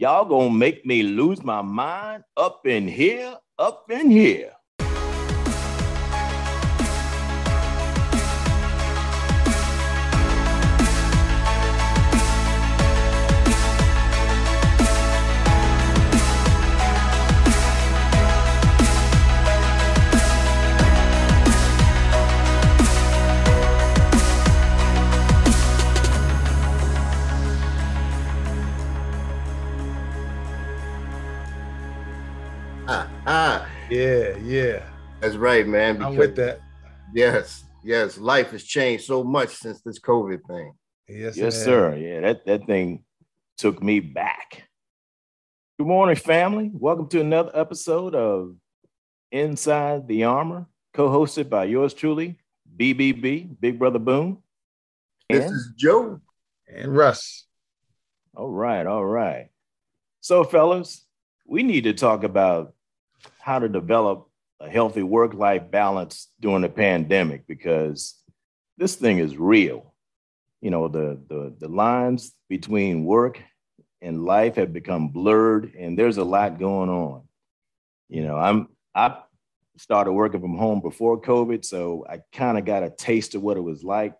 Y'all gonna make me lose my mind up in here, up in here. Yeah, yeah. that's right, man. I'm with that. Yes, yes. Life has changed so much since this COVID thing. Yes, Yes, it sir. Yeah, that, that thing took me back. Good morning, family. Welcome to another episode of Inside the Armor, co-hosted by yours truly, BBB, Big Brother Boom. This is Joe. And Russ. All right, all right. So, fellas, we need to talk about how to develop a healthy work life balance during the pandemic because this thing is real. You know, the, the, the lines between work and life have become blurred, and there's a lot going on. You know, I'm I started working from home before COVID, so I kind of got a taste of what it was like.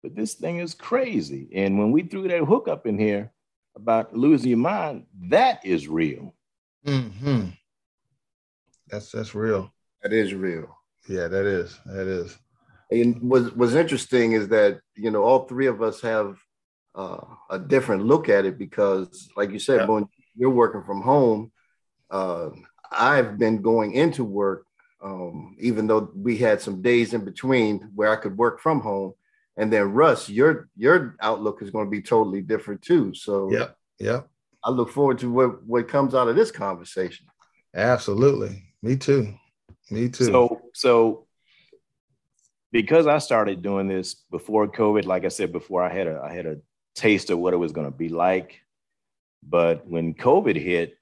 But this thing is crazy. And when we threw that hook up in here about losing your mind, that is real. hmm That's that's real. That is real. Yeah, that is. That is. And was was interesting is that you know all three of us have uh, a different look at it because, like you said, Yeah. when you're working from home, uh, I've been going into work, um, even though we had some days in between where I could work from home. And then Russ, your your outlook is going to be totally different too. So Yep. Yep. I look forward to what what comes out of this conversation. Absolutely. Me too. Me too. So, so because I started doing this before COVID, like I said before, I had a I had a taste of what it was going to be like. But when COVID hit,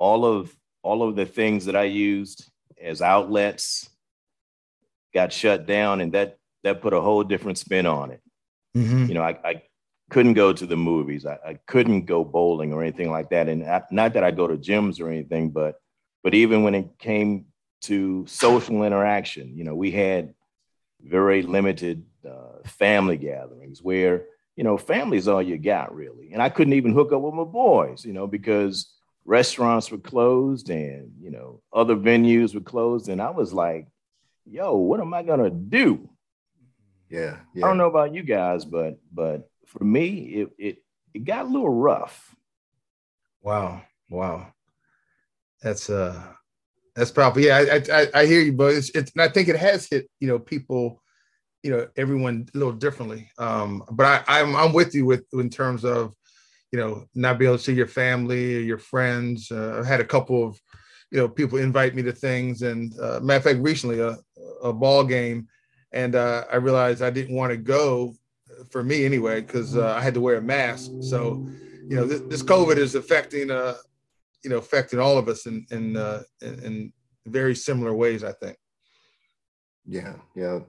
all of all of the things that I used as outlets got shut down, and that that put a whole different spin on it. Mhm. you know, I, I couldn't go to the movies. I, I couldn't go bowling or anything like that. And I, not that I go to gyms or anything, but but even when it came to social interaction, you know, we had very limited uh, family gatherings where you know family is all you got really. And I couldn't even hook up with my boys, you know, because restaurants were closed and you know other venues were closed, and I was like, yo, what am I gonna do? Yeah, yeah. I don't know about you guys, but but for me, it it it got a little rough. Wow. Wow. That's uh that's probably yeah, I I, I- hear you, but it's, it's and I think it has hit, you know, people, you know, everyone a little differently. Um, but I, I'm I'm with you with in terms of, you know, not being able to see your family or your friends. Uh, I've had a couple of, you know, people invite me to things, and uh, matter of fact, recently a a ball game, and uh, I realized I didn't want to go for me anyway because uh, I had to wear a mask. So, you know, this, this COVID is affecting uh, you know, affecting all of us in in uh, in, very similar ways. I think. Yeah, yeah.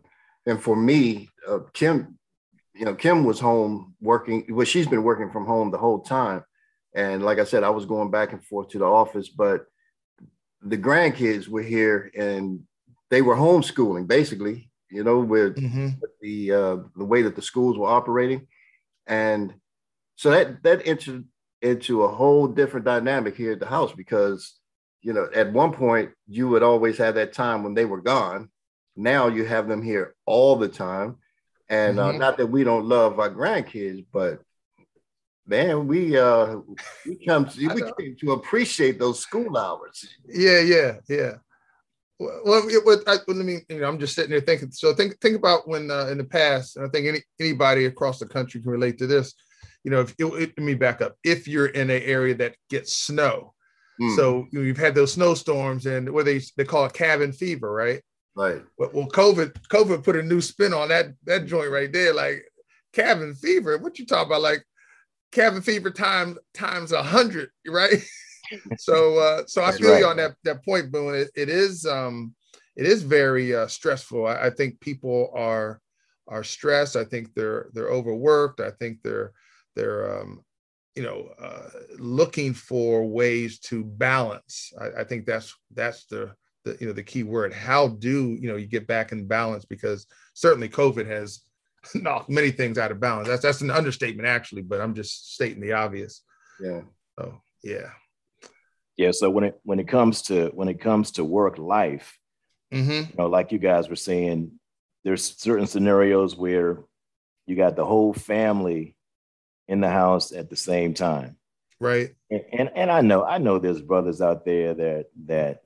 And for me, uh, Kim, you know, Kim was home working. Well, she's been working from home the whole time. And like I said, I was going back and forth to the office, but the grandkids were here and they were homeschooling basically, you know, with Mhm. the uh, the way that the schools were operating, and so that that entered into a whole different dynamic here at the house because you know at one point you would always have that time when they were gone. Now you have them here all the time, and uh, Mhm. not that we don't love our grandkids, but man, we uh we come to, we came to appreciate those school hours. Yeah, yeah, yeah. Well, well, it, what I, let me. You know, I'm just sitting there thinking. So think think about when uh, in the past, and I think any anybody across the country can relate to this. You know, if it, it, let me back up. If you're in an area that gets snow, Mm, so you know, you've had those snowstorms, and what they they call it cabin fever, right? right, Well, well, COVID COVID put a new spin on that that joint right there. Like cabin fever. What you talking about? Like cabin fever times times a hundred, right? so uh so I feel you on that that point, Boom. It, it is um it is very uh, stressful. I, I think people are are stressed. I think they're they're overworked. I think they're they're um you know, uh, looking for ways to balance. I, I, think that's that's the the you know the key word. How do you know you get back in balance? Because certainly COVID has knocked many things out of balance. That's that's an understatement actually, but I'm just stating the obvious. Yeah. So yeah. Yeah. So when it when it comes to when it comes to work life, mm-hmm. you know, like you guys were saying, there's certain scenarios where you got the whole family in the house at the same time. Right. And, and, and I know, I know there's brothers out there that that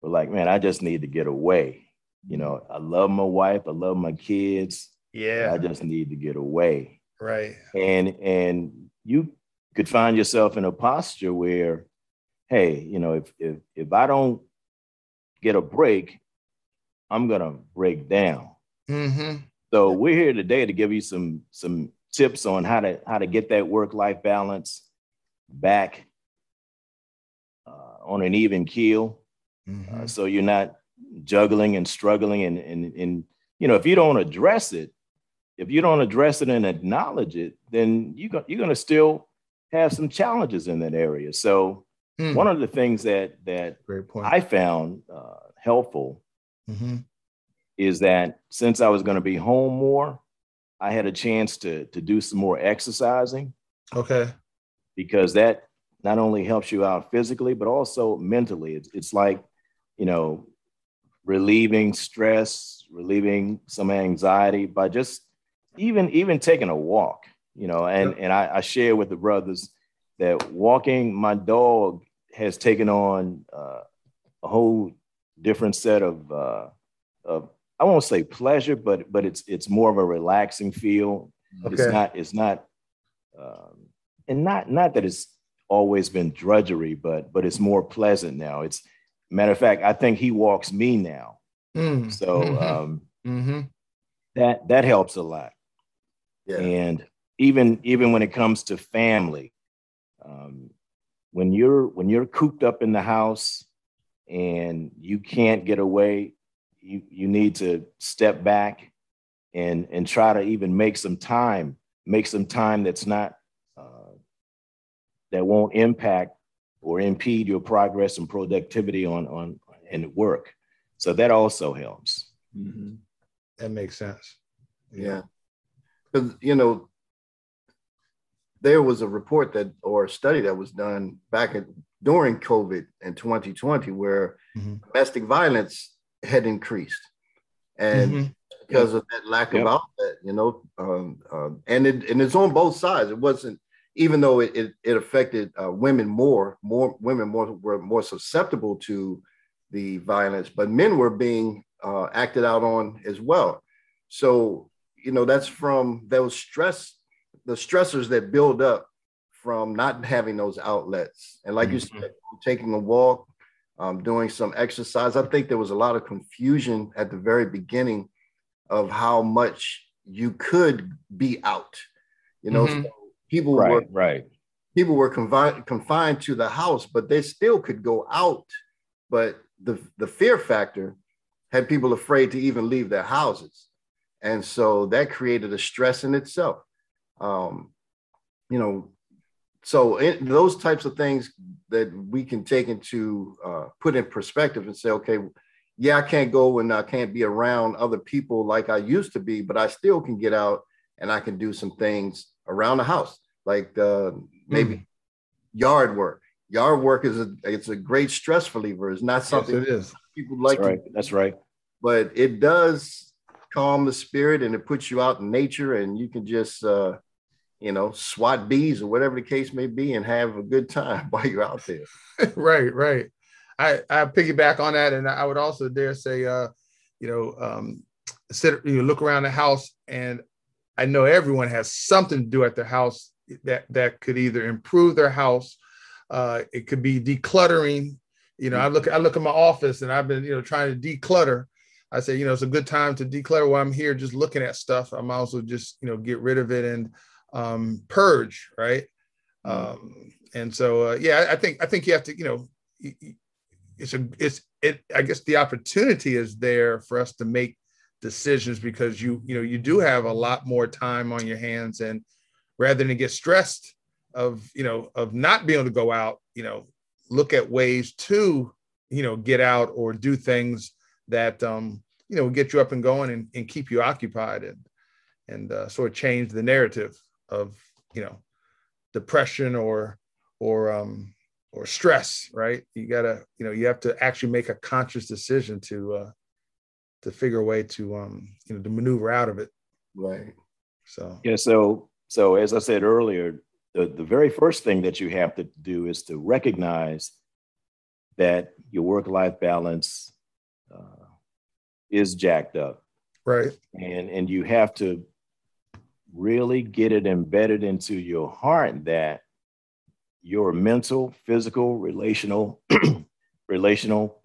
were like, man, I just need to get away. You know, I love my wife, I love my kids. Yeah. I just need to get away. Right. And and you could find yourself in a posture where, hey, you know, if if if I don't get a break, I'm gonna break down. Mm-hmm. So we're here today to give you some some tips on how to how to get that work life balance back uh, on an even keel, mm-hmm. uh, so you're not juggling and struggling and, and and you know if you don't address it, if you don't address it and acknowledge it, then you go, you're going to still have some challenges in that area. So mm. one of the things that that I found uh, helpful mm-hmm. is that since I was going to be home more, I had a chance to to do some more exercising. Okay. Because that not only helps you out physically, but also mentally. It's, it's like, you know, relieving stress, relieving some anxiety by just even even taking a walk. You know, and and I, I share with the brothers that walking my dog has taken on uh, a whole different set of uh, of I won't say pleasure, but but it's it's more of a relaxing feel. Okay. It's not it's not um, and not not that it's always been drudgery, but but it's more pleasant now. It's matter of fact, I think he walks me now. Mm. So mm-hmm. Um, mm-hmm. that that helps a lot. Yeah. And even even when it comes to family, um, when you're when you're cooped up in the house and you can't get away, you you need to step back and and try to even make some time make some time that's not uh, that won't impact or impede your progress and productivity on on in work so that also helps mm-hmm. that makes sense yeah because you know there was a report that or a study that was done back in, during covid in 2020 where mm-hmm. domestic violence had increased, and mm-hmm. because of that lack yep. of outlet, you know, um, um, and it and it's on both sides. It wasn't even though it it, it affected uh, women more, more women more were more susceptible to the violence, but men were being uh, acted out on as well. So you know that's from those stress, the stressors that build up from not having those outlets. And like mm-hmm. you said, taking a walk, um, doing some exercise. I think there was a lot of confusion at the very beginning of how much you could be out. You know, mm-hmm. so people right, were right. People were confined confined to the house, but they still could go out. But the the fear factor had people afraid to even leave their houses, and so that created a stress in itself. Um, you know, so it, those types of things that we can take into uh, put in perspective and say okay yeah i can't go and i can't be around other people like i used to be but i still can get out and i can do some things around the house like uh, maybe mm. yard work yard work is a it's a great stress reliever it's not something yes, it is. people like that's right. that's right but it does calm the spirit and it puts you out in nature and you can just uh, you know, swat bees or whatever the case may be and have a good time while you're out there. right, right. I, I piggyback on that. And I would also dare say, uh, you know, um, sit, you look around the house and I know everyone has something to do at their house that, that could either improve their house. Uh, it could be decluttering. You know, I look, I look at my office and I've been, you know, trying to declutter. I say, you know, it's a good time to declutter while I'm here, just looking at stuff. I'm also just, you know, get rid of it and um, purge, right? Mm-hmm. Um, and so, uh, yeah, I think I think you have to, you know, it's a it's it. I guess the opportunity is there for us to make decisions because you you know you do have a lot more time on your hands, and rather than get stressed of you know of not being able to go out, you know, look at ways to you know get out or do things that um, you know get you up and going and, and keep you occupied and and uh, sort of change the narrative of you know depression or or um, or stress. Right? You gotta you know you have to actually make a conscious decision to uh, to figure a way to um, you know to maneuver out of it. Right. So yeah. So so as I said earlier, the, the very first thing that you have to do is to recognize that your work life balance uh, is jacked up. Right. And, and you have to really get it embedded into your heart that your mental, physical, relational, relational,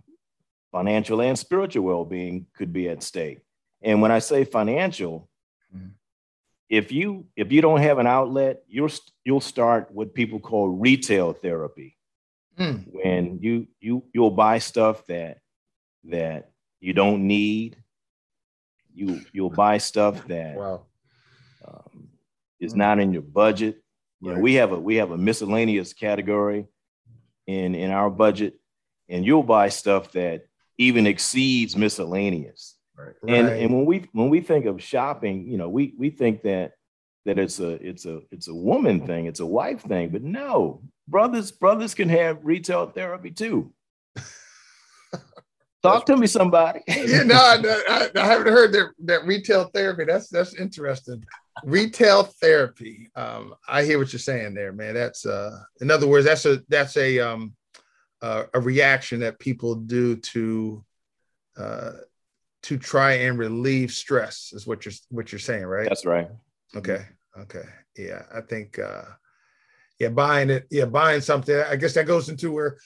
financial, and spiritual well being could be at stake. And when I say financial, mm-hmm if you if you don't have an outlet, you'll you'll start what people call retail therapy. Mm. When you you you'll buy stuff that that you don't need. You you'll buy stuff that wow. Um, is mm. not in your budget. You right. know, we have a we have a miscellaneous category in in our budget, and you'll buy stuff that even exceeds miscellaneous. Right. And and when we when we think of shopping, you know, we we think that that it's a it's a it's a woman thing, it's a wife thing, but no, brothers brothers can have retail therapy too. Talk to me, somebody. yeah, no, I, I, haven't heard that that retail therapy. That's that's interesting. Retail therapy. Um, I hear what you're saying there, man. That's uh, in other words, that's a that's a um, uh, a reaction that people do to uh, to try and relieve stress is what you're what you're saying, right? That's right. Okay. Okay. Yeah. I think uh yeah, buying it, yeah, buying something. I guess that goes into where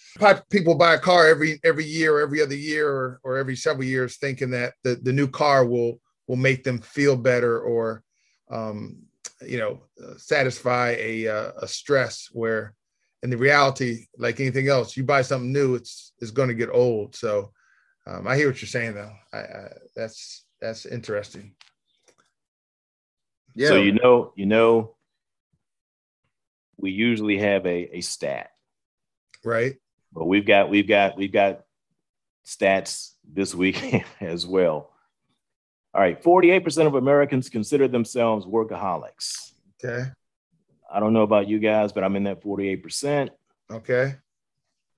people buy a car every every year, or every other year, or, or every several years, thinking that the, the new car will will make them feel better or um, you know uh, satisfy a uh, a stress. Where in the reality, like anything else, you buy something new, it's it's going to get old. So um, I hear what you're saying, though. I, I, that's that's interesting. Yeah. So you know, you know, we usually have a, a stat, right? But we've got we've got we've got stats this week as well. All right, 48% of Americans consider themselves workaholics. Okay. I don't know about you guys, but I'm in that 48%. Okay.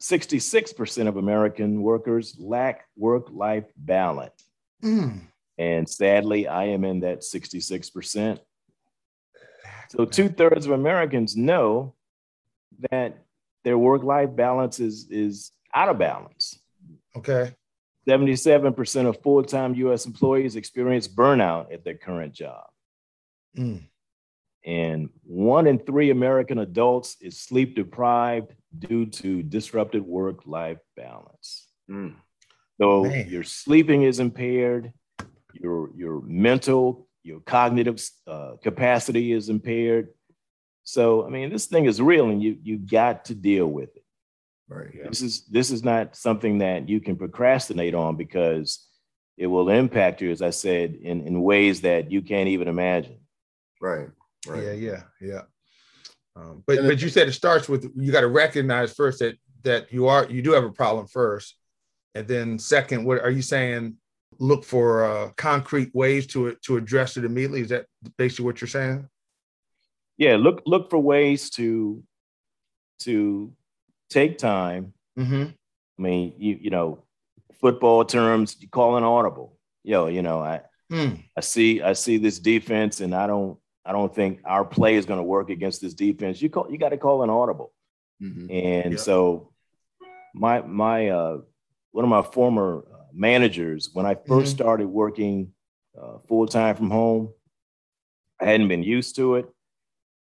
66% of American workers lack work life balance. Mm. And sadly, I am in that 66%. So two thirds of Americans know that their work life balance is, is out of balance. Okay. 77% of full time US employees experience burnout at their current job. Mm. And one in three American adults is sleep deprived due to disrupted work life balance. Mm. So Man. your sleeping is impaired, your, your mental, your cognitive uh, capacity is impaired. So, I mean, this thing is real and you, you got to deal with it. Right. Yeah. This is this is not something that you can procrastinate on because it will impact you, as I said, in, in ways that you can't even imagine. Right. Right. Yeah, yeah, yeah. Um, but but you said it starts with you got to recognize first that that you are you do have a problem first, and then second, what are you saying? Look for uh, concrete ways to to address it immediately. Is that basically what you're saying? Yeah, look look for ways to to take time. Mm-hmm. I mean, you you know, football terms, you call an audible. Yo, you know, I mm. I see I see this defense, and I don't I don't think our play is going to work against this defense. You call, you got to call an audible. Mm-hmm. And so my, my, uh, one of my former uh, managers, when I 1st mm-hmm. started working uh, full time from home, I hadn't been used to it.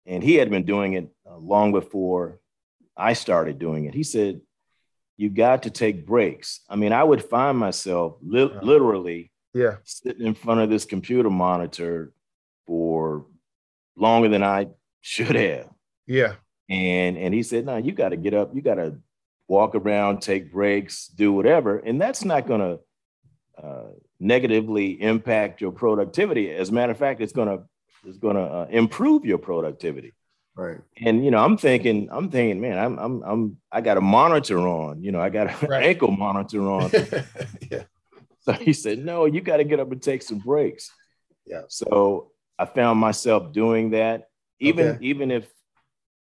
And he had been doing it uh, long before I started doing it. He said, You got to take breaks. I mean, I would find myself li- uh-huh. literally yeah. sitting in front of this computer monitor for longer than I should have. Yeah. And and he said, "No, you got to get up. You got to walk around, take breaks, do whatever." And that's not going to uh, negatively impact your productivity. As a matter of fact, it's going to it's going to uh, improve your productivity. Right. And you know, I'm thinking, I'm thinking, man, I'm I'm I'm I got a monitor on, you know, I got an right. ankle monitor on. yeah. So he said, no, you got to get up and take some breaks. Yeah. So I found myself doing that, even okay. even if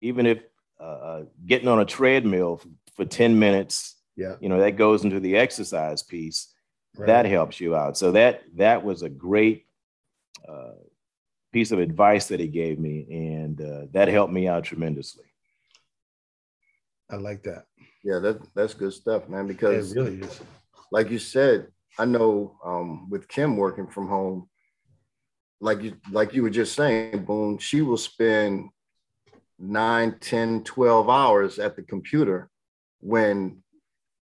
even if uh, uh, getting on a treadmill for, for 10 minutes, yeah, you know, that goes into the exercise piece. Right. That helps you out. So that that was a great uh, piece of advice that he gave me, and uh, that helped me out tremendously. I like that. Yeah, that that's good stuff, man. Because it really is. Like you said, I know um, with Kim working from home, like you like you were just saying, Boom, she will spend 9, 10, 12 hours at the computer when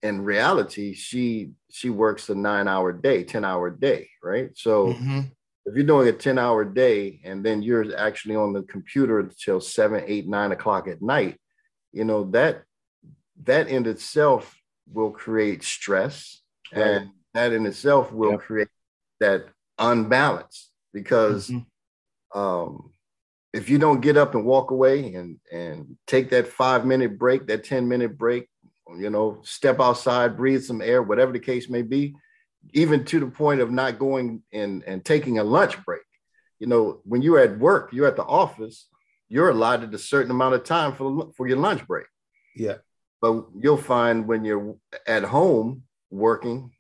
in reality she she works a nine hour day 10 hour day right so mm-hmm. If you're doing a 10 hour day and then you're actually on the computer until 7 8 9 o'clock at night you know that that in itself will create stress right. and that in itself will yep. create that unbalance because mm-hmm. um, if you don't get up and walk away and and take that five minute break, that 10 minute break, you know, step outside, breathe some air, whatever the case may be, even to the point of not going and, and taking a lunch break. You know, when you're at work, you're at the office, you're allotted a certain amount of time for, for your lunch break. Yeah. But you'll find when you're at home working,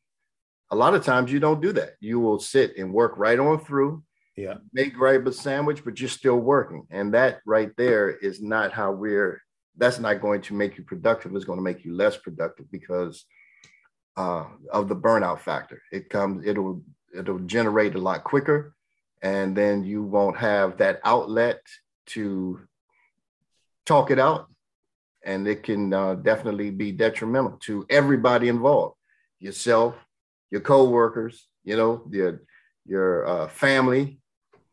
a lot of times you don't do that. You will sit and work right on through yeah make grab a sandwich but you're still working and that right there is not how we're that's not going to make you productive it's going to make you less productive because uh, of the burnout factor. It comes it'll it'll generate a lot quicker and then you won't have that outlet to talk it out and it can uh, definitely be detrimental to everybody involved yourself your co-workers you know your your uh, family.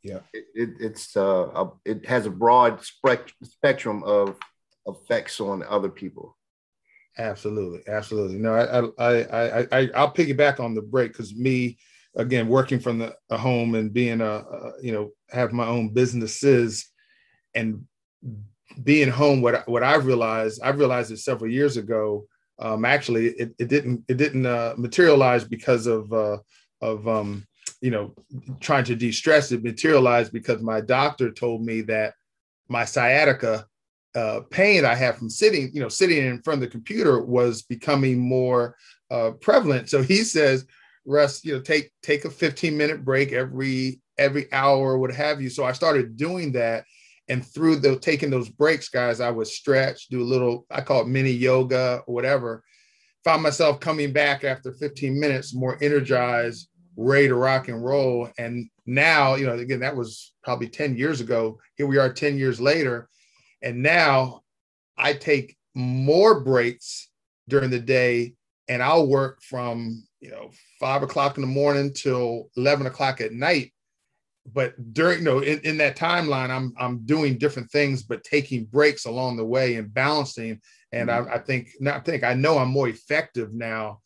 Yeah. It, it, it's uh a, it has a broad spec- spectrum of effects on other people absolutely absolutely. No i i i, I i'll piggyback on the break because me again working from the a home and being a, a you know have my own businesses and being home what what i've realized i've realized it several years ago um actually it, it didn't it didn't uh, materialize because of uh of um you know, trying to de-stress. It materialized because my doctor told me that my sciatica uh, pain I have from sitting, you know, sitting in front of the computer was becoming more uh, prevalent. So he says, Russ, you know, take take a 15 minute break every every hour what have you. So I started doing that. And through the taking those breaks, guys, I would stretch, do a little, I call it mini yoga or whatever. Found myself coming back after 15 minutes more energized, ready to rock and roll. And now, you know, again, that was probably 10 years ago. Here we are 10 years later. And now I take more breaks during the day and I'll work from, you know, five o'clock in the morning till 11 o'clock at night. But during, you know, in, in that timeline, I'm, I'm doing different things, but taking breaks along the way and balancing. And mm-hmm. I, I think, not I think I know I'm more effective now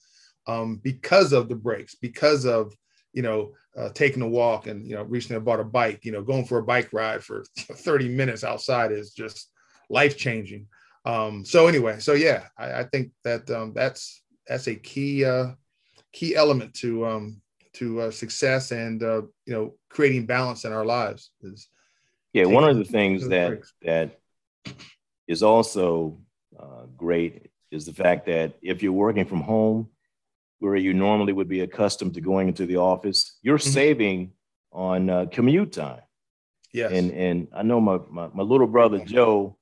um, because of the breaks, because of you know uh, taking a walk, and you know recently I bought a bike. You know, going for a bike ride for 30 minutes outside is just life changing. Um, so anyway, so yeah, I, I think that um, that's that's a key uh, key element to um, to uh, success and uh, you know creating balance in our lives is yeah one of the things that breaks. that is also uh, great is the fact that if you're working from home where you normally would be accustomed to going into the office, you're mm-hmm. saving on uh, commute time. Yes. And and I know my, my, my little brother Joe,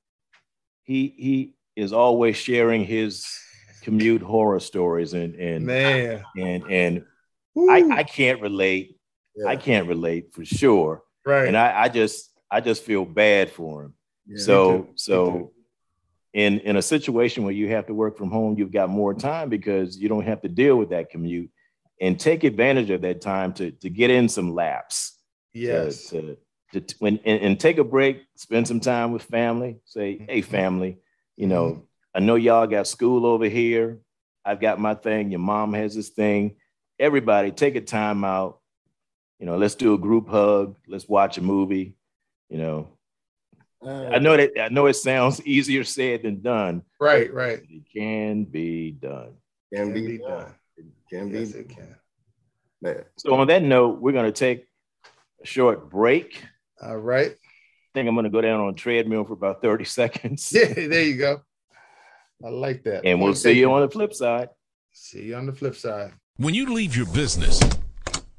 he he is always sharing his commute horror stories and and man and and I, I can't relate. Yeah. I can't relate for sure. Right. And I, I just I just feel bad for him. Yeah, so so in in a situation where you have to work from home, you've got more time because you don't have to deal with that commute and take advantage of that time to to get in some laps. Yes. To, to, to when and, and, take a break, spend some time with family. Say, hey, mm-hmm. family, you know, mm-hmm. I know y'all got school over here. I've got my thing. Your mom has this thing. Everybody, take a time out. You know, let's do a group hug. Let's watch a movie. You know, Uh, I know that I know it sounds easier said than done. Right, right. It can be done. Can, can be, be, done. done. It can yes, be. It can. Man. So on that note, we're going to take a short break. All right. I think I'm going to go down on treadmill for about 30 seconds. Yeah, there you go. I like that. And we'll see you on the flip side. See you on the flip side. When you leave your business,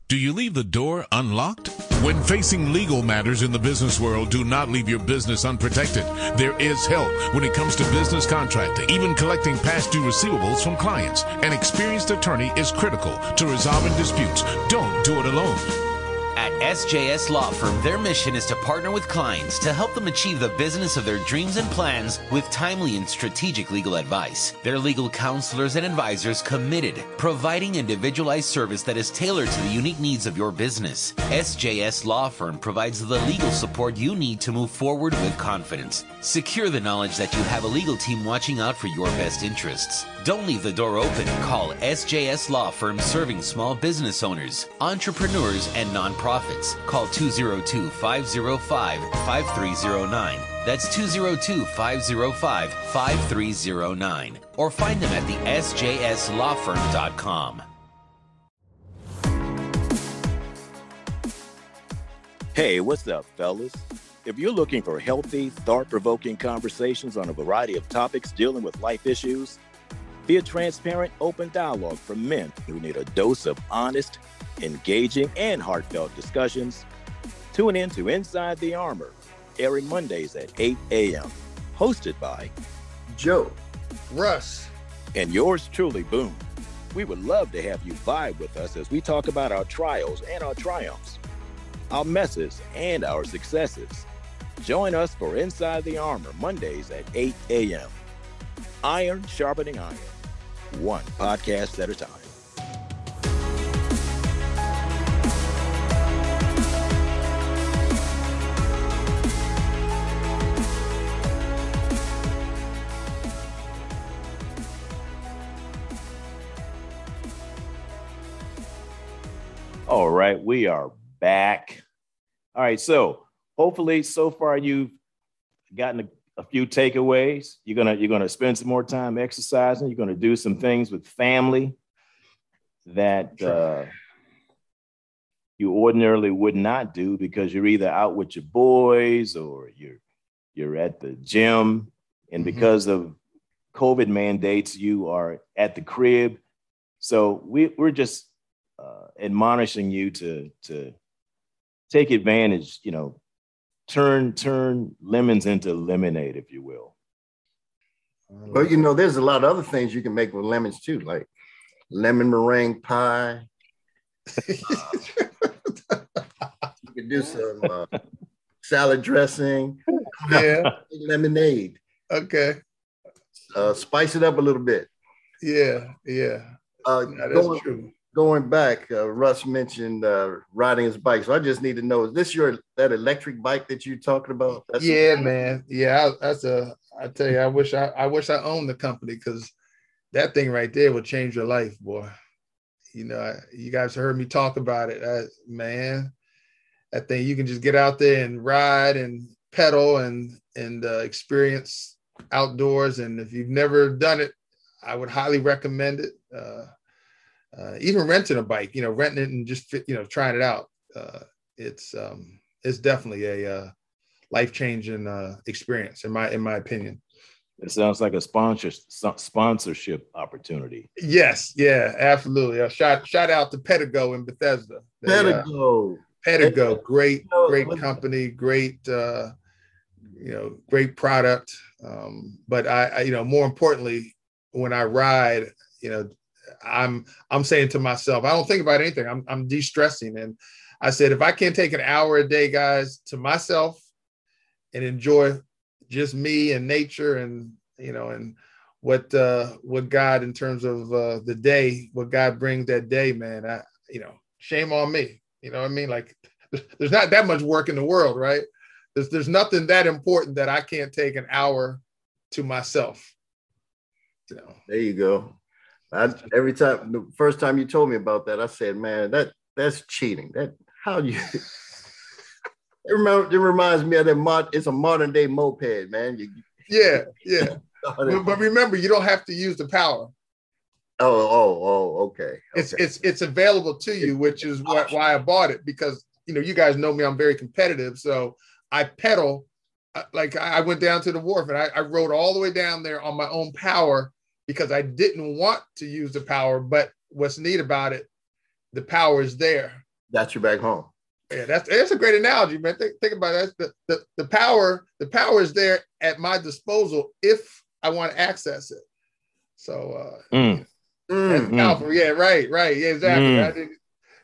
do you leave the door unlocked? When facing legal matters in the business world, do not leave your business unprotected. There is help when it comes to business contracting, even collecting past due receivables from clients. An experienced attorney is critical to resolving disputes. Don't do it alone. At SJS Law Firm, their mission is to partner with clients to help them achieve the business of their dreams and plans with timely and strategic legal advice. Their legal counselors and advisors committed, providing individualized service that is tailored to the unique needs of your business. SJS Law Firm provides the legal support you need to move forward with confidence. Secure the knowledge that you have a legal team watching out for your best interests. Don't leave the door open. Call SJS Law Firm serving small business owners, entrepreneurs, and nonprofits. Call 202 505 5309. That's 202 505 5309. Or find them at the sjslawfirm.com. Hey, what's up, fellas? If you're looking for healthy, thought provoking conversations on a variety of topics dealing with life issues, be a transparent, open dialogue for men who need a dose of honest, engaging, and heartfelt discussions. Tune in to Inside the Armor, airing Mondays at 8 a.m. Hosted by Joe, Russ, and yours truly, Boom. We would love to have you vibe with us as we talk about our trials and our triumphs, our messes and our successes. Join us for Inside the Armor Mondays at 8 a.m. Iron sharpening iron one podcast at a time. All right, we are back. All right, so hopefully, so far you've gotten a a few takeaways. You're gonna you're gonna spend some more time exercising. You're gonna do some things with family that uh, you ordinarily would not do because you're either out with your boys or you're you're at the gym, and mm-hmm. because of COVID mandates, you are at the crib. So we, we're just uh, admonishing you to to take advantage, you know, turn turn lemons into lemonade, if you will. Well, you know, there's a lot of other things you can make with lemons too, like lemon meringue pie. uh, you can do some uh, salad dressing. Yeah, lemonade. Okay. Uh, spice it up a little bit. Yeah, yeah. Uh, that's going, true going back, uh, Russ mentioned uh, riding his bike. So I just need to know: is this your that electric bike that you're talking about? That's yeah, a- man. Yeah, that's a. I tell you, I wish I, I wish I owned the company because that thing right there will change your life, boy. You know, you guys heard me talk about it, uh, man. That thing you can just get out there and ride and pedal and and uh, experience outdoors. And if you've never done it, I would highly recommend it. Uh, uh, even renting a bike, you know, renting it and just you know trying it out. Uh, it's um, it's definitely a uh, life changing uh, experience in my in my opinion. It sounds like a sponsor sponsorship opportunity. Yes, yeah, absolutely. A shout shout out to Pedego in Bethesda. Pedego. Pedego, great, great company, great uh, you know, great product. Um, but I, I, you know, more importantly, when I ride, you know, I'm I'm saying to myself, I don't think about anything. I'm I'm de-stressing. And I said, if I can't take an hour a day, guys, to myself and enjoy just me and nature and you know and what uh what God in terms of uh the day, what God brings that day, man. I you know, shame on me. You know what I mean? Like there's not that much work in the world, right? There's there's nothing that important that I can't take an hour to myself. You know. There you go. I, every time the first time you told me about that, I said, "Man, that that's cheating. That how you it, remember, it reminds me of that mod. It's a modern day moped, man. You, yeah, yeah. but, but remember, you don't have to use the power. Oh, oh, oh, okay. It's it's it's available to you, which is what, why I bought it because you know you guys know me. I'm very competitive, so I pedal. uh, Like I I went down to the wharf and I, I rode all the way down there on my own power because I didn't want to use the power. But what's neat about it, the power is there. That's your back home. Yeah, that's that's a great analogy, man. Think, think about that. The, the the power the power is there at my disposal if I want to access it. So uh, Mm. that's Mm. powerful. Yeah, right, right. Yeah, exactly. Mm. I think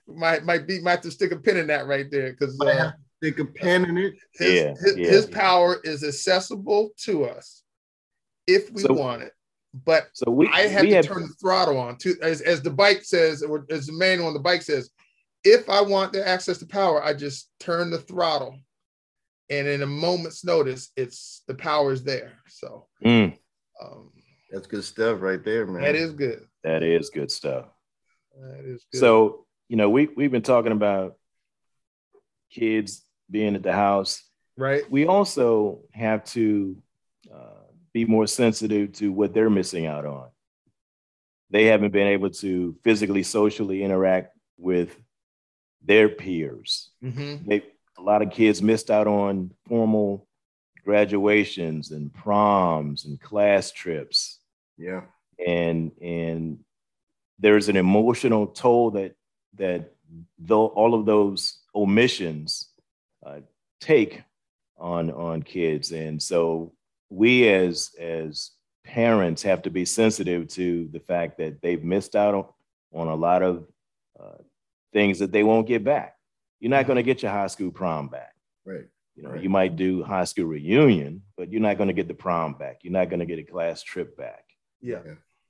might might be might have to stick a pin in that right there because uh, have Stick a pen in it. his, Yeah, his, yeah, his yeah. power is accessible to us if we So- want it. But So we I have we to have turn the throttle on to as, as the bike says, or as the manual on the bike says, if I want to access the power, I just turn the throttle. And in a moment's notice, it's the power is there. So Mm, um, That's good stuff right there, man. that is good. that is good stuff. That is good. So, you know, we we've been talking about kids being at the house. right. We also have to uh, be more sensitive to what they're missing out on. They haven't been able to physically, socially interact with their peers. Mhm. They, a lot of kids missed out on formal graduations and proms and class trips Yeah. and and there's an emotional toll that that though all of those omissions uh, take on on kids and so we as as parents have to be sensitive to the fact that they've missed out on, on a lot of uh, things that they won't get back you're not going to get your high school prom back Right. you know Right. you might do high school reunion but you're not going to get the prom back you're not going to get a class trip back Yeah.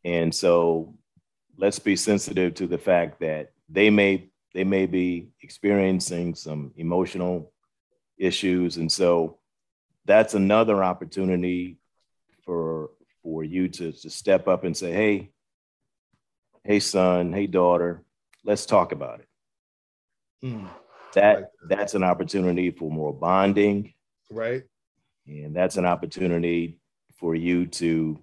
and so let's be sensitive to the fact that they may they may be experiencing some emotional issues. And so that's another opportunity for for you to, to step up and say, hey, hey son, hey daughter, let's talk about it. Mm. That that's an opportunity for more bonding. Right. And that's an opportunity for you to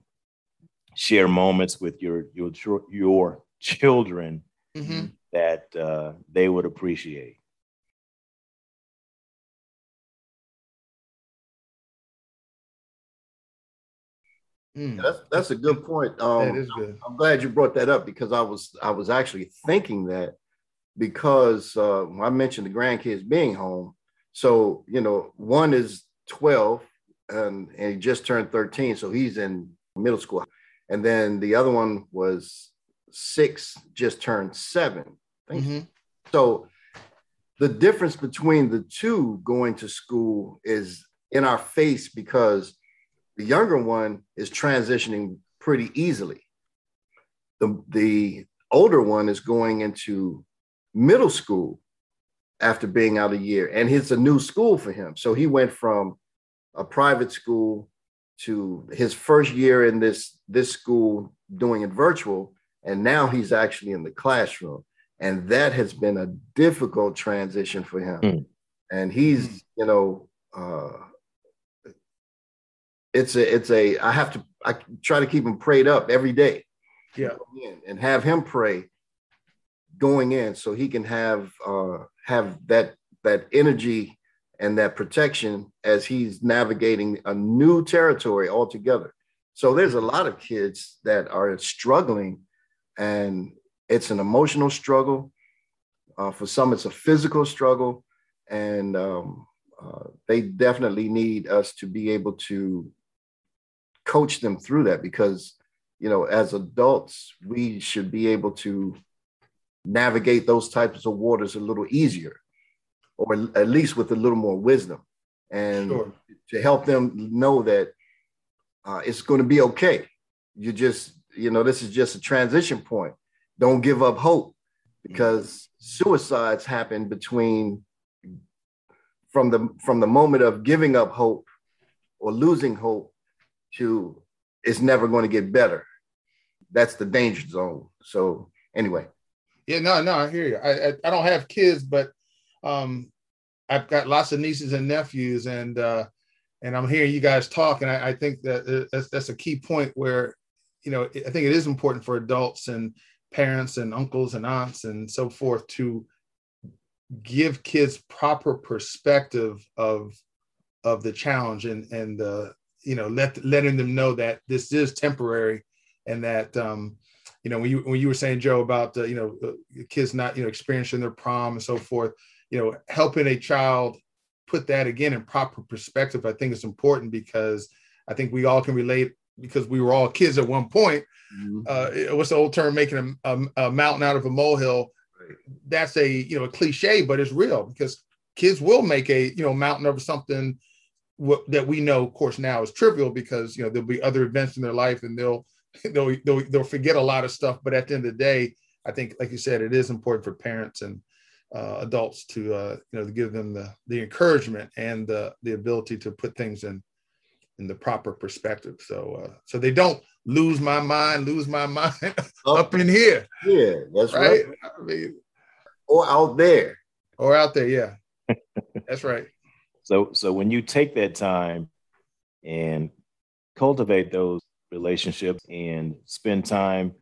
share moments with your your your children hmm that uh, they would appreciate. Mm. That's that's a good point. Um, that is good. I'm glad you brought that up because I was I was actually thinking that because uh, I mentioned the grandkids being home. So you know, one is 12 and, and he just turned 13, so he's in middle school, and then the other one was six, just turned seven. Thank you. Mhm. So the difference between the two going to school is in our face because the younger one is transitioning pretty easily. The, the older one is going into middle school after being out a year, and it's a new school for him. So he went from a private school to his first year in this this school doing it virtual, and now he's actually in the classroom, and that has been a difficult transition for him. Mm. And he's, you know, uh, it's a it's a I have to I try to keep him prayed up every day. Yeah. and have him pray going in so he can have uh have that that energy and that protection as he's navigating a new territory altogether. So there's a lot of kids that are struggling and it's an emotional struggle. Uh, for some, it's a physical struggle. And um, uh, they definitely need us to be able to coach them through that because, you know, as adults, we should be able to navigate those types of waters a little easier or at least with a little more wisdom and Sure. to help them know that uh, it's going to be okay. You just, you know, this is just a transition point. Don't give up hope because suicides happen between from the from the moment of giving up hope or losing hope to it's never going to get better. That's the danger zone. So anyway, Yeah, no, no, I hear you. I, I, I don't have kids, but um, I've got lots of nieces and nephews, and uh, and I'm hearing you guys talk, and I, I think that uh, that's, that's a key point where, you know, I think it is important for adults and parents and uncles and aunts and so forth to give kids proper perspective of of the challenge and and uh, you know let letting them know that this is temporary and that um, you know when you when you were saying Joe about uh, you know kids not you know experiencing their prom and so forth you know helping a child put that again in proper perspective I think is important because I think we all can relate because we were all kids at one point. Mm-hmm. uh, what's the old term making a, a, a mountain out of a molehill? That's a you know a cliche but it's real because kids will make a you know mountain of something what, that we know, of course, now is trivial because you know there'll be other events in their life and they'll they'll they'll, they'll forget a lot of stuff. But at the end of the day, I think, like you said, it is important for parents and uh, adults to uh, you know to give them the the encouragement and the the ability to put things in in the proper perspective. So uh, so they don't lose my mind, lose my mind up in here. Yeah, that's right. right. I mean, or out there. Or out there, yeah. that's right. So, so when you take that time and cultivate those relationships and spend time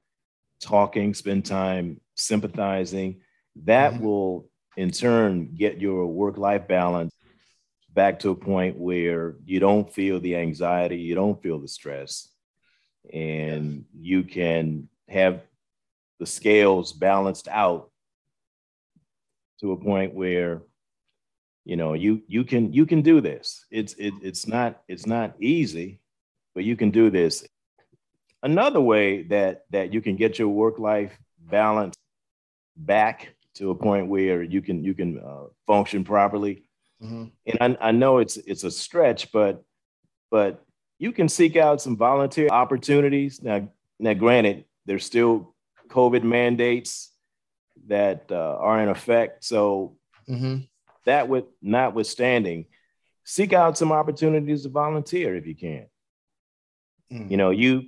talking, spend time sympathizing, that mm-hmm. will in turn get your work life balance back to a point where you don't feel the anxiety, you don't feel the stress, and you can have the scales balanced out to a point where you know you you can you can do this. It's it, it's not it's not easy but you can do this. Another way that that you can get your work life balance back to a point where you can you can uh, function properly. Mm-hmm. and I, I know it's it's a stretch but but you can seek out some volunteer opportunities. Now now granted there's still covid mandates that uh, are in effect. So mm-hmm that with notwithstanding, seek out some opportunities to volunteer if you can. Mm. You know, you,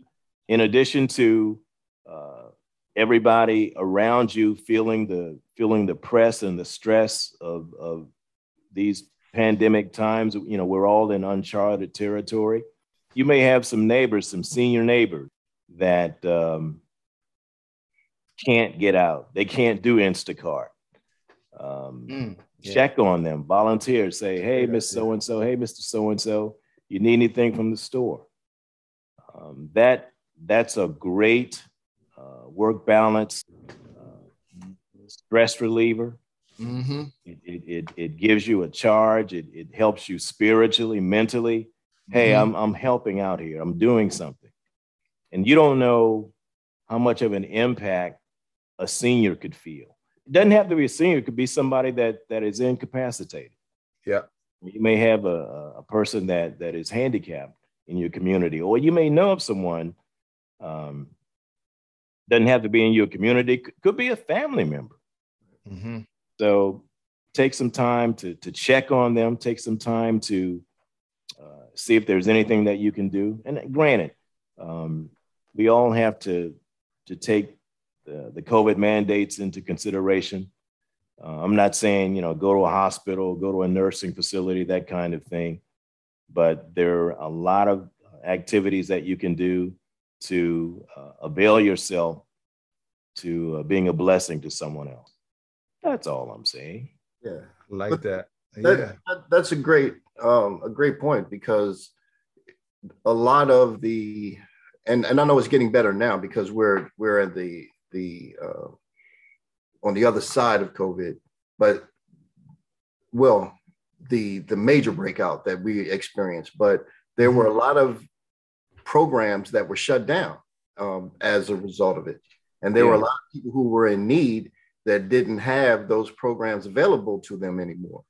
in addition to uh, everybody around you feeling the feeling the press and the stress of, of these pandemic times, you know, we're all in uncharted territory. You may have some neighbors, some senior neighbors that um, can't get out. They can't do Instacart. Um, mm yeah. check on them, volunteer, say, hey, Miss So and so, hey, Mr. So and so, you need anything from the store. Um, that that's a great uh, work balance, uh, stress reliever. Mm-hmm. It, it, it, it, gives you a charge. It, it helps you spiritually, mentally. Hey, mm-hmm. I'm, I'm helping out here. I'm doing something. And you don't know how much of an impact a senior could feel it doesn't have to be a senior. It could be somebody that that is incapacitated. Yeah. You may have a, a person that that is handicapped in your community, or you may know of someone. Um, doesn't have to be in your community. Could be a family member. Mm-hmm. So take some time to to check on them. Take some time to uh, see if there's anything that you can do. And granted, um, we all have to to take the, the COVID mandates into consideration. Uh, I'm not saying, you know, go to a hospital, go to a nursing facility, that kind of thing. But there are a lot of activities that you can do to uh, avail yourself to uh, being a blessing to someone else. That's all I'm saying. Yeah, like but that. that. Yeah, that, that's a great um, a great point because a lot of the and and I know it's getting better now because we're we're at the the uh, on the other side of COVID, but well, the the major breakout that we experienced. But there were a lot of programs that were shut down um, as a result of it, and there yeah. were a lot of people who were in need that didn't have those programs available to them anymore.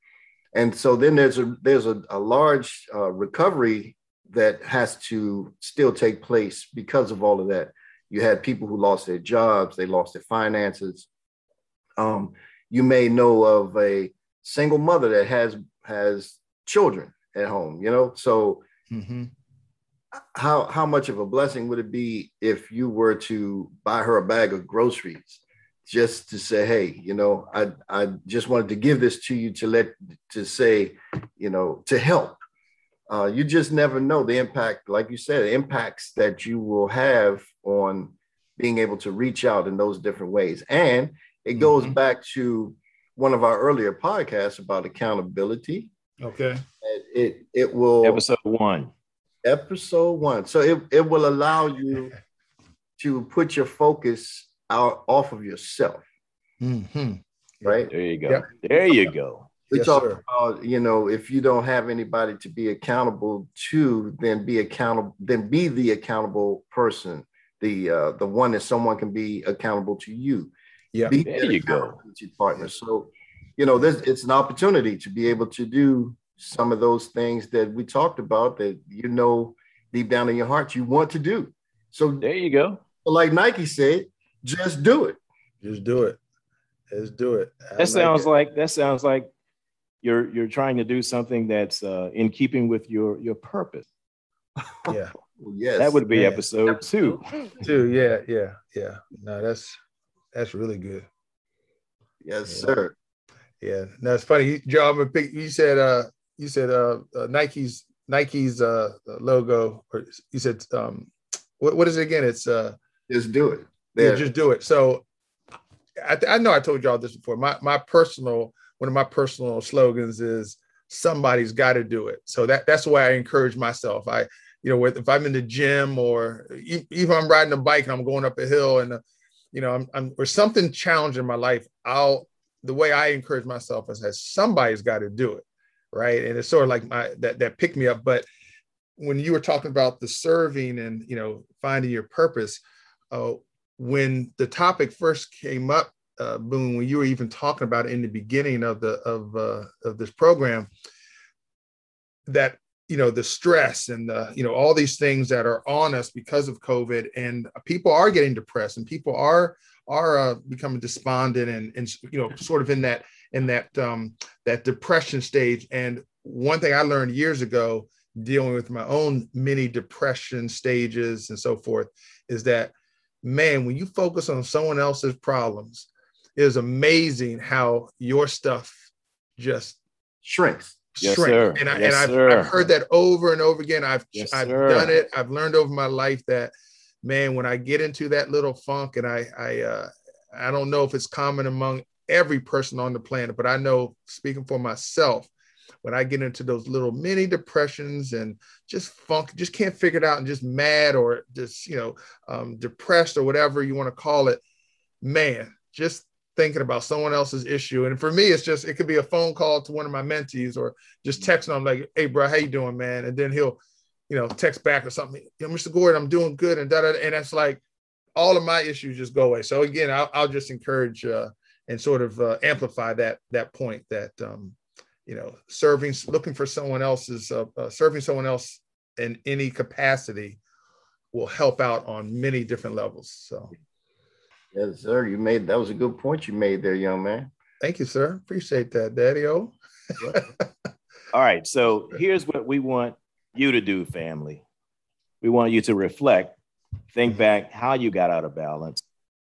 And so then there's a there's a, a large uh, recovery that has to still take place because of all of that. You had people who lost their jobs, they lost their finances. Um, you may know of a single mother that has has children at home, you know. So mm-hmm. how how much of a blessing would it be if you were to buy her a bag of groceries just to say, hey, you know, I I just wanted to give this to you to let to say, you know, to help. Uh, you just never know the impact, like you said, impacts that you will have on being able to reach out in those different ways. And it goes mm-hmm. back to one of our earlier podcasts about accountability. Okay. It it will episode one. Episode one. So it, it will allow you to put your focus out off of yourself. Mm-hmm. Right. There you go. Yep. There you go. We yes, talk sir. about, you know, if you don't have anybody to be accountable to, then be accountable, then be the accountable person, the uh, the one that someone can be accountable to you. Yeah, be there you go. Partner. So, you know, this it's an opportunity to be able to do some of those things that we talked about that you know deep down in your heart you want to do. So there you go. Like Nike said, just do it. Just do it. Let's do it. I that sounds like, like that sounds like you're you're trying to do something that's uh, in keeping with your your purpose. Yeah. yes. That would be yeah. episode two. Two. Yeah. Yeah. Yeah. No, that's that's really good. Yes, yeah. sir. Yeah. No, it's funny. Joe, you said uh you said uh, uh Nike's Nike's uh logo or you said um what, what is it again? It's uh just do it. There. Yeah, just do it. So I, I know I told y'all this before. My my personal one of my personal slogans is somebody's got to do it. So that that's why I encourage myself. I, you know, if I'm in the gym or even I'm riding a bike and I'm going up a hill and, you know, I'm, I'm or something challenging my life, I'll the way I encourage myself is that somebody's got to do it, right? And it's sort of like my that that pick me up. But when you were talking about the serving and you know finding your purpose, uh, when the topic first came up uh, Boom, when you were even talking about it in the beginning of the of uh, of this program, that you know the stress and the you know all these things that are on us because of COVID, and people are getting depressed, and people are are uh, becoming despondent, and and you know sort of in that in that um, that depression stage. And one thing I learned years ago, dealing with my own mini depression stages and so forth, is that man, when you focus on someone else's problems is amazing how your stuff just shrinks. Yes, shrink. Sir. And, I, yes, and I've, I've, heard that over and over again. I've yes, I've sir. done it. I've learned over my life that man, when I get into that little funk, and I I uh, I don't know if it's common among every person on the planet, but I know speaking for myself, when I get into those little mini depressions and just funk, just can't figure it out, and just mad or just you know um, depressed or whatever you want to call it, man, just thinking about someone else's issue. And for me, it's just it could be a phone call to one of my mentees or just texting them like, "Hey, bro, how you doing, man?" And then he'll, you know, text back or something. You know, Mr. Gordon, I'm doing good, and da da. And that's like all of my issues just go away. So again, I'll, I'll just encourage uh, and sort of uh, amplify that that point that um, you know, serving, looking for someone else's, uh, uh, serving someone else in any capacity will help out on many different levels. So. Yes, sir. You made that was a good point you made there, young man. Thank you, sir. Appreciate that, Daddy O. All right. So here's what we want you to do, family. We want you to reflect, think back how you got out of balance.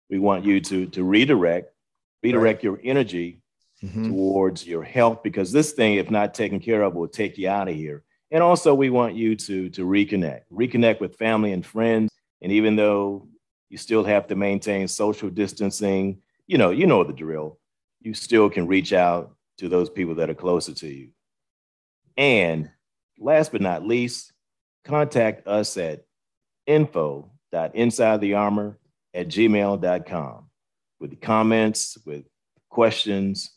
We want you to, to redirect, redirect right. your energy mm-hmm. towards your health because this thing, if not taken care of, will take you out of here. And also, we want you to, to reconnect, reconnect with family and friends. And even though you still have to maintain social distancing. You know, you know the drill. You still can reach out to those people that are closer to you. And last but not least, contact us at info.insidethearmor at gmail.com with comments, with questions.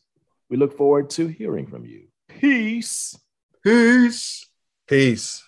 We look forward to hearing from you. Peace. Peace. Peace.